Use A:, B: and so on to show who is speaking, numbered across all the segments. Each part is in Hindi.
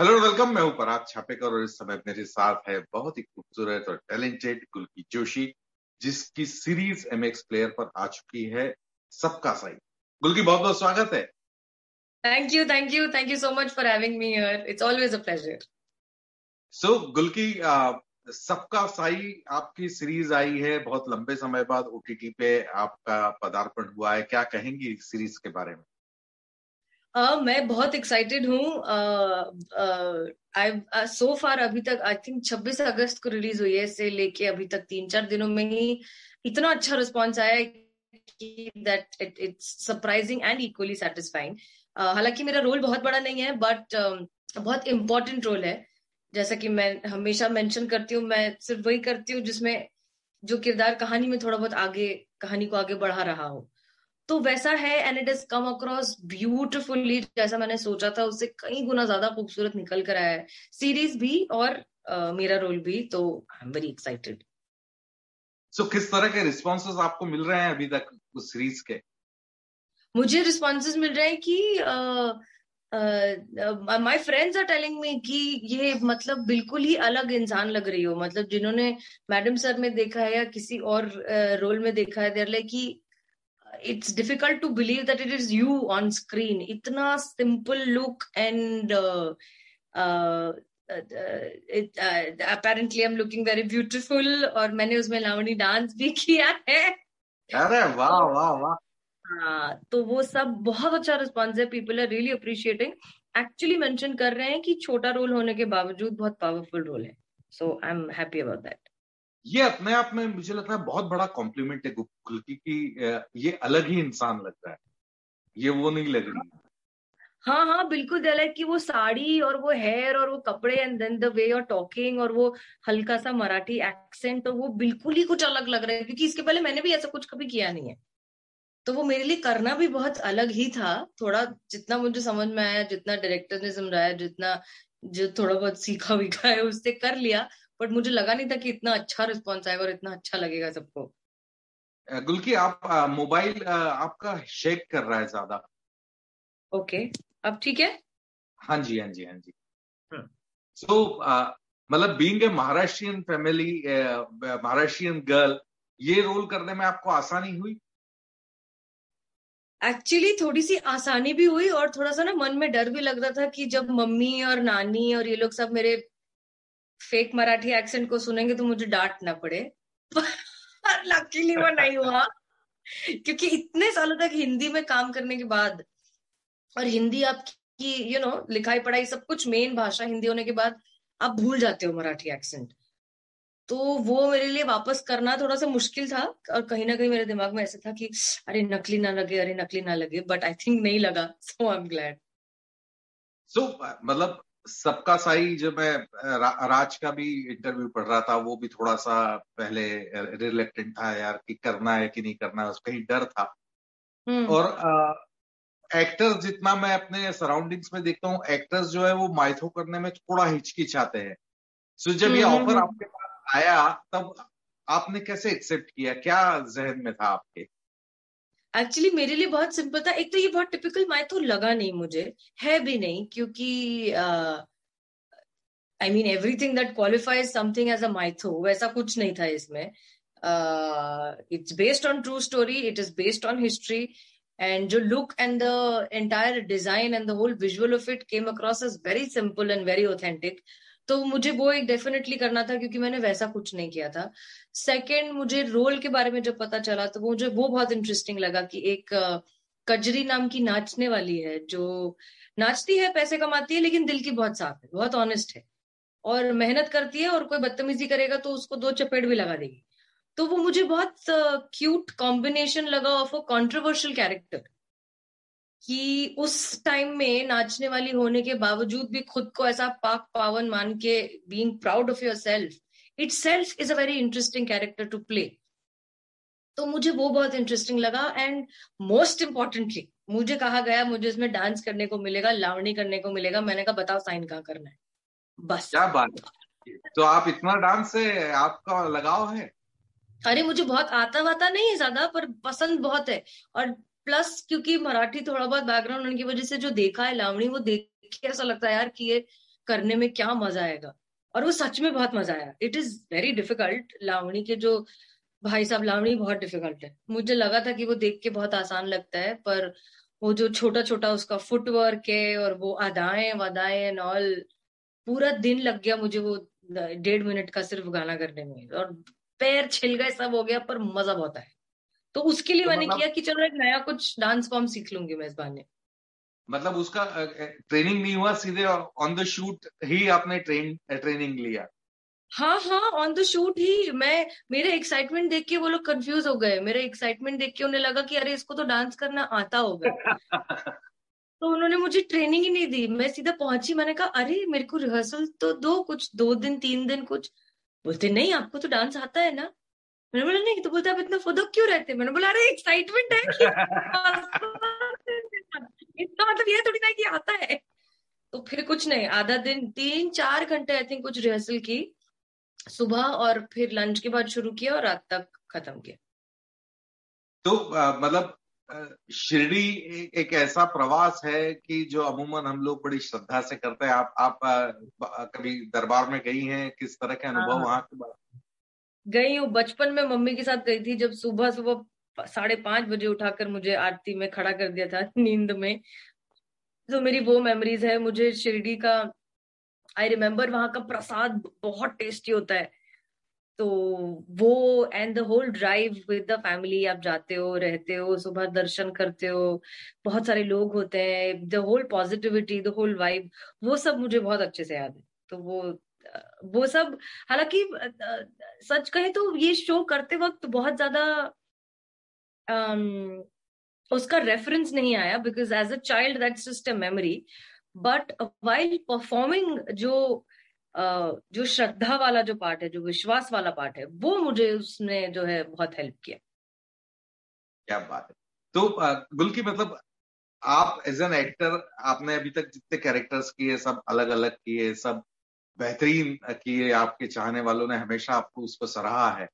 A: हेलो वेलकम मैं हूँ पराग छापेकर और इस समय मेरे साथ है बहुत ही खूबसूरत और टैलेंटेड गुलकी जोशी जिसकी सीरीज़ एमएक्स प्लेयर पर आ चुकी है सबका सही गुलकी बहुत बहुत स्वागत है।
B: Thank you thank you thank you so much for having me here it's always a pleasure
A: so Gulki सबका साई आपकी सीरीज़ आई है बहुत लंबे समय बाद ओटीटी पे आपका पदार्पण हुआ है। क्या कहेंगी सीरीज़ के बारे में?
B: Uh, मैं बहुत एक्साइटेड हूँ। सो फार अभी तक आई थिंक 26 अगस्त को रिलीज़ हुई है से लेके अभी तक तीन चार दिनों में ही। इतना अच्छा रिस्पॉन्स आया कि that it it's surprising and equally satisfying हालाँकि मेरा रोल बहुत बड़ा नहीं है बट uh, बहुत इम्पोर्टेंट रोल है। जैसा कि मैं हमेशा मेंशन करती हूँ मैं सिर्फ़ वही करती हूँ जिसमें जो किरदार कहानी में थोड़ा बहुत आगे कहानी को आगे बढ़ा रहा हो। तो वैसा है and it is come across beautifully जैसा मैंने सोचा था उससे कई गुना ज़्यादा खूबसूरत निकल कर आया है। सीरीज़ भी और uh, मेरा रोल भी तो I am very excited
A: so किस तरह के रिस्पॉन्सेज आपको मिल रहे हैं अभी तक उस सीरीज़ के?
B: मुझे रिस्पॉन्सेज मिल रहे हैं कि my friends are telling me कि ये मतलब बिल्कुल ही अलग इंसान लग रही हो। मतलब जिन्होंने मैडम सर में देखा है या किसी और रोल uh, में देखा है देर लाइक कि it's difficult to believe that it is you on screen इतना simple look and apparently I am looking very beautiful और मैंने उसमें लावणी डांस भी किया है।
A: अरे वाह वाह वाह।
B: हाँ तो वो सब बहुत अच्छा रिस्पॉन्स है। People are really appreciating actually mention कर रहे हैं कि छोटा रोल होने के बावजूद बहुत पावरफुल रोल है। So I am happy about that
A: ये अपने आप में मुझे लगता है बहुत बड़ा कॉम्प्लीमेंट है गुलकी की ये अलग ही इंसान लगता है। ये वो नहीं लग रही
B: हाँ हाँ बिल्कुल दिल कि वो साड़ी और वो हेयर और वो कपड़े and then the way of talking और वो हल्का सा मराठी एक्सेंट और वो बिल्कुल ही कुछ अलग लग रहा है, क्योंकि इसके पहले मैंने भी ऐसा कुछ कभी किया नहीं है। तो वो मेरे लिए करना भी बहुत अलग ही था, थोड़ा जितना मुझे समझ में आया, जितना डायरेक्टर ने समझाया जितना जो थोड़ा बहुत सीखा वीखा है, उससे कर लिया। बट मुझे लगा नहीं था कि इतना अच्छा रिस्पॉन्स आएगा और इतना अच्छा लगेगा सबको।
A: गुलकी आप मोबाइल आपका शेक कर रहा है ज़्यादा।
B: ओके अब ठीक है?
A: हाँ जी हाँ जी हाँ जी। So hmm. मतलब being a Maharashtrian family Maharashtrian girl ये रोल करने में आपको आसानी हुई?
B: एक्चुअली थोड़ी सी आसानी भी हुई और थोड़ा सा ना मन में डर भी लग रहा था कि जब मम्मी और नानी और ये लोग सब मेरे फेक मराठी एक्सेंट को सुनेंगे तो मुझे डांट ना पड़े। पर लकीली वो नहीं हुआ। क्योंकि इतने सालों तक हिंदी में काम करने के बाद और हिंदी आपकी यू नो लिखाई पढ़ाई सब कुछ मेन भाषा हिंदी होने के बाद आप भूल जाते हो मराठी एक्सेंट तो वो मेरे लिए वापस करना थोड़ा सा मुश्किल था और कहीं ना कहीं मेरे दिमाग में ऐसा था कि, अरे, नकली ना लगे, अरे, नकली ना लगे। बट आई थिंक नहीं लगा सो आई एम ग्लैड
A: सो मतलब सबका साई जब मैं रा, राज का भी इंटरव्यू पढ़ रहा था वो भी थोड़ा सा पहले रिलेक्टेंट था यार कि करना है कि नहीं करना है उसका ही डर था। हम्म। और एक्टर्स जितना मैं अपने सराउंडिंग्स में देखता हूँ एक्टर्स जो है वो माइथो करने में थोड़ा हिचकिचाते हैं। सो जब ये ऑफ़र आपके पास आया तब आपने कैसे एक्सेप्ट किया? क्या जहन में था आपके?
B: एक्चुअली मेरे लिए बहुत सिंपल था। एक तो ये बहुत टिपिकल माइथो लगा नहीं मुझे। है भी नहीं, क्योंकि I mean everything that qualifies something as a mytho वैसा कुछ नहीं था इसमें। It's based on true story it is based on history and जो look and the entire design and the whole visual of it came across as very simple and very authentic तो मुझे वो एक डेफिनेटली करना था क्योंकि मैंने वैसा कुछ नहीं किया था। सेकंड मुझे रोल के बारे में जब पता चला तो मुझे वो बहुत इंटरेस्टिंग लगा कि एक कजरी नाम की नाचने वाली है, जो नाचती है, पैसे कमाती है, लेकिन दिल की बहुत साफ़ है, बहुत ऑनेस्ट है। और मेहनत करती है और कोई बदतमीजी करेगा तो उसको दो चपेट भी लगा देगी। तो वो मुझे बहुत क्यूट कॉम्बिनेशन लगा ऑफ़ अ कॉन्ट्रोवर्शियल कैरेक्टर कि उस टाइम में नाचने वाली होने के बावजूद भी खुद को ऐसा पाक पावन मान के being proud of yourself itself is a very interesting character to play तो मुझे वो बहुत इंटरेस्टिंग लगा एंड मोस्ट इम्पॉर्टेंटली मुझे कहा गया मुझे इसमें डांस करने को मिलेगा लावणी करने को मिलेगा मैंने कहा बताओ साइन कहाँ करना है। बस।
A: क्या बात तो आप इतना डांस से आपका लगाव है?
B: अरे मुझे बहुत आता वाता नहीं है ज़्यादा पर पसंद बहुत है। और प्लस क्योंकि मराठी थोड़ा बहुत बैकग्राउंड होने की वजह से जो देखा है लावणी, वो देख के ऐसा लगता है यार कि ये करने में क्या मज़ा आएगा। और वो सच में बहुत मज़ा आया। It is very difficult Lavani के जो भाई साहब, लावणी बहुत डिफ़िकल्ट है। मुझे लगा था कि वो देख के बहुत आसान लगता है, पर वो जो छोटा छोटा उसका फुटवर्क है और वो अदाएँ वदाएँ एंड ऑल पूरा दिन लग गया मुझे वो, डेढ़ मिनट का सिर्फ़ गाना करने में। और पैर छिल गए, सब हो गया, पर मज़ा बहुत आया। तो उसके लिए तो मैंने मतलब, किया कि चलो एक नया कुछ डांस फॉर्म सीख लूँगी मैं इस बहाने।
A: मतलब उसका ट्रेनिंग नहीं हुआ सीधे ऑन द शूट ही आपने ट्रेन ट्रेनिंग लिया।
B: हाँ हाँ ऑन द शूट ही मैं मेरे एक्साइटमेंट देख के वो लोग कंफ्यूज हो गए। मेरे एक्साइटमेंट देख के उन्हें लगा कि अरे इसको तो डांस करना आता होगा। तो उन्होंने मुझे ट्रेनिंग ही नहीं दी। मैं सीधा पहुँची मैंने कहा अरे मेरे को रिहर्सल तो दो कुछ दो दिन तीन दिन कुछ। बोलते नहीं आपको तो डांस आता है ना। मैंने बोला नहीं तो बोलते आप इतना फुदक क्यों रहते? मैंने बोला अरे एक्साइटमेंट है इसका मतलब ये थोड़ी ना कि आता है। तो फिर कुछ नहीं आधा दिन तीन चार घंटे आई थिंक कुछ रिहर्सल की। सुबह और फिर लंच के बाद शुरू किया और रात तक खत्म किया।
A: तो मतलब शिरडी एक ऐसा प्रवास है कि जो अमूमन हम लोग बड़ी श्रद्धा से करते हैं। आप आप कभी दरबार में गई हैं? किस तरह के अनुभव हाँ। वहाँ के
B: गई हूँ। बचपन में मम्मी के साथ गई थी जब सुबह सुबह साढ़े पाँच बजे उठाकर मुझे आरती में खड़ा कर दिया था नींद में। तो मेरी वो मेमोरीज है। मुझे शिरडी का आई रिमेम्बर वहाँ का प्रसाद बहुत टेस्टी होता है। तो वो and the whole drive with the family आप जाते हो, रहते हो, सुबह दर्शन करते हो, बहुत सारे लोग होते हैं the whole positivity the whole vibe वो सब मुझे बहुत अच्छे से याद है। तो वो वो सब, हालाँकि सच कहे तो ये शो करते वक्त बहुत ज़्यादा उसका रेफरेंस नहीं आया because as a child that's just a memory but while performing जो जो श्रद्धा वाला जो पार्ट है, जो विश्वास वाला पार्ट है, वो मुझे उसने जो है बहुत हेल्प किया।
A: क्या बात है। तो गुल की मतलब आप एज एन एक्टर आपने अभी तक जितने कैरेक्टर्स किए, सब अलग अलग किए, सब बेहतरीन किए आपके चाहने वालों ने हमेशा आपको उस पर सराहा है।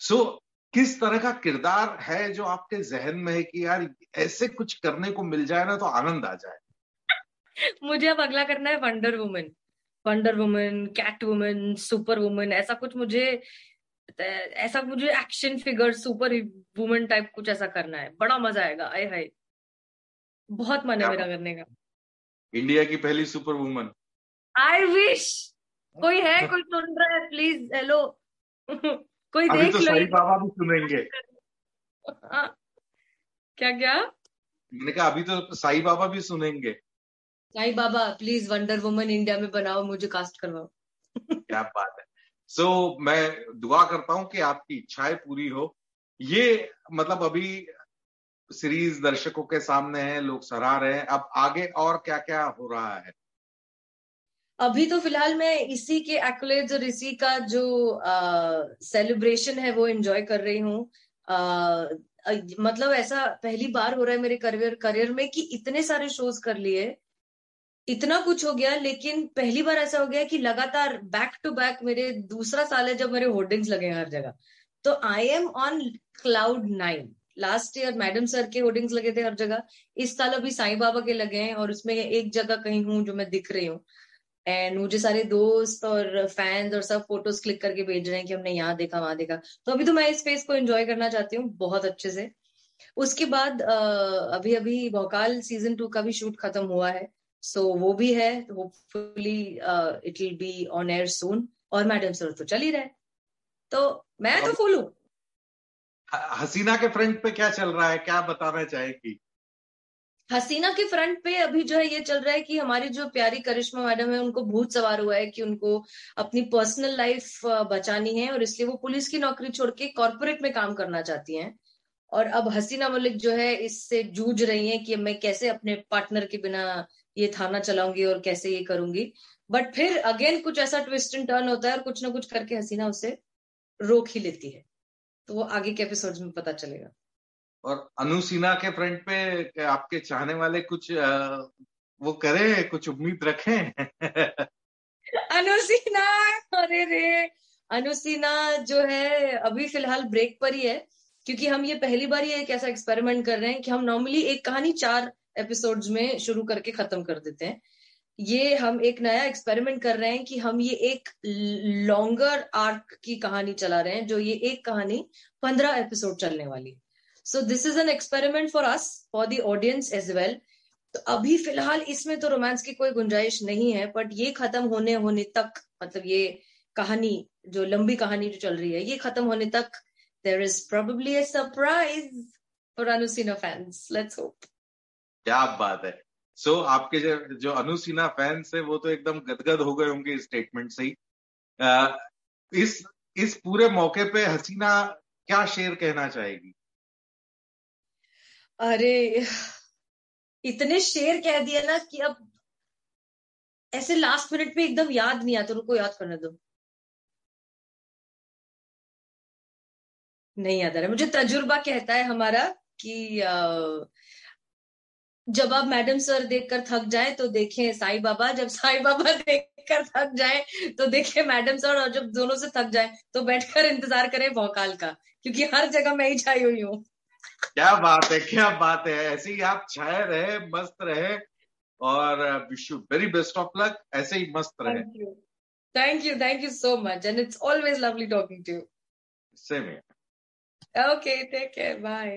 A: सो so, किस तरह का किरदार है जो आपके जहन में है कि यार ऐसे कुछ करने को मिल जाए ना तो आनंद आ जाए?
B: मुझे अब अगला करना है wonder women wonder woman cat woman super woman ऐसा कुछ मुझे ऐसा मुझे action figure super woman type कुछ ऐसा करना है। बड़ा मज़ा आएगा आए हाय। बहुत मन है मेरा करने का।
A: इंडिया की पहली सुपर वुमन
B: आई विश कोई है कोई सुन रहा है प्लीज़ हेलो कोई
A: देख तो लो साई बाबा भी सुनेंगे।
B: हाँ। क्या क्या?
A: मैंने कहा अभी तो साई बाबा भी सुनेंगे।
B: Sai Baba please wonder woman India में बनाओ मुझे कास्ट करवाओ।
A: क्या बात है। सो so, मैं दुआ करता हूँ कि आपकी इच्छाएँ पूरी हो। ये मतलब अभी सीरीज़ दर्शकों के सामने है लोग सराह रहे हैं। अब आगे और क्या क्या हो रहा है?
B: अभी तो फ़िलहाल मैं इसी के एक्लेज और इसी का जो सेलिब्रेशन है, वो एंजॉय कर रही हूँ। मतलब ऐसा पहली बार हो रहा है मेरे करियर करियर में कि इतने सारे शोज़ कर लिए। इतना कुछ हो गया, लेकिन पहली बार ऐसा हो गया कि लगातार बैक टू बैक मेरे दूसरा साल है जब मेरे होर्डिंग्स लगे हैं हर जगह। तो I am on cloud nine last year madam sir के होर्डिंग्स लगे थे हर जगह। इस साल अभी साईं बाबा के लगे हैं और उसमें एक जगह कहीं हूँ जो मैं दिख रही हूँ। एंड मुझे सारे दोस्त और फैंस और सब फ़ोटोज़ क्लिक करके भेज रहे हैं कि हमने यहाँ देखा वहाँ देखा। तो अभी तो मैं इस फेस को एंजॉय करना चाहती हूँ बहुत अच्छे से। उसके बाद अभी अभी भोकाल सीज़न टू का भी शूट खत्म हुआ है। सो so, वो भी है। Hopefully it will be on air soon और मैडम सर तो चल ही रहे तो मैं तो फुल हूँ।
A: हसीना के फ्रंट पे क्या चल रहा है? क्या बताना चाहेगी?
B: हसीना के फ्रंट पे अभी जो है ये चल रहा है कि हमारी जो प्यारी करिश्मा मैडम है, उनको भूत सवार हुआ है कि उनको अपनी पर्सनल लाइफ बचानी है और इसलिए वो पुलिस की नौकरी छोड़ के कॉर्पोरेट में काम करना चाहती हैं। और अब हसीना मलिक जो है इससे जूझ रही हैं कि मैं कैसे अपने पार्टनर के बिना ये थाना चलाऊँगी और कैसे ये करूँगी। बट फिर अगेन कुछ ऐसा ट्विस्ट एंड टर्न होता है और कुछ ना कुछ करके हसीना उसे रोक ही लेती है। तो वो आगे के एपिसोड में पता चलेगा।
A: और अनुसीना के फ्रंट पे आपके चाहने वाले कुछ वो करे, कुछ उम्मीद रखें?
B: अनुसीना अरे रे! अनुसीना जो है, अभी फ़िलहाल ब्रेक पर ही है, क्योंकि हम ये पहली बार ही एक ऐसा एक्सपेरिमेंट कर रहे हैं कि हम नॉर्मली एक कहानी चार एपिसोड्स में शुरू करके खत्म कर देते हैं। ये हम एक नया एक्सपेरिमेंट कर रहे हैं कि हम ये एक लॉन्गर आर्क की कहानी चला रहे हैं, जो ये एक कहानी पंद्रह एपिसोड चलने वाली so this is an experiment for us for the audience as well तो अभी फ़िलहाल इसमें तो रोमांस की कोई गुंजाइश नहीं है बट ये खत्म होने होने तक मतलब ये कहानी जो लंबी कहानी जो चल रही है ये खत्म होने तक there is probably a surprise for अनुसीना fans let's hope
A: क्या बात है। सो so, आपके जो, जो अनुसिना फैंस है वो तो एकदम गदगद हो गए होंगे इस स्टेटमेंट से ही। इस इस पूरे मौके पे हसीना क्या शेर कहना चाहेगी?
B: अरे, इतने शेर कह दिया ना कि अब ऐसे लास्ट मिनट पे एकदम याद नहीं आता, उनको याद करने दो। नहीं याद आ रहा। मुझे तजुर्बा कहता है हमारा कि जब आप मैडम सर देखकर थक जाए तो देखें साईं बाबा, जब साईं बाबा देखकर थक जाए तो देखें मैडम सर और जब दोनों से थक जाए तो बैठकर इंतज़ार करें भौकाल का, क्योंकि हर जगह मैं ही छाई हुई हूँ।
A: क्या बात है क्या बात है। ऐसे ही आप छाए रहे मस्त रहे और wish you very best of luck ऐसे ही मस्त रहे।
B: Thank you thank you so much and it's always lovely talking to you
A: same
B: okay take care bye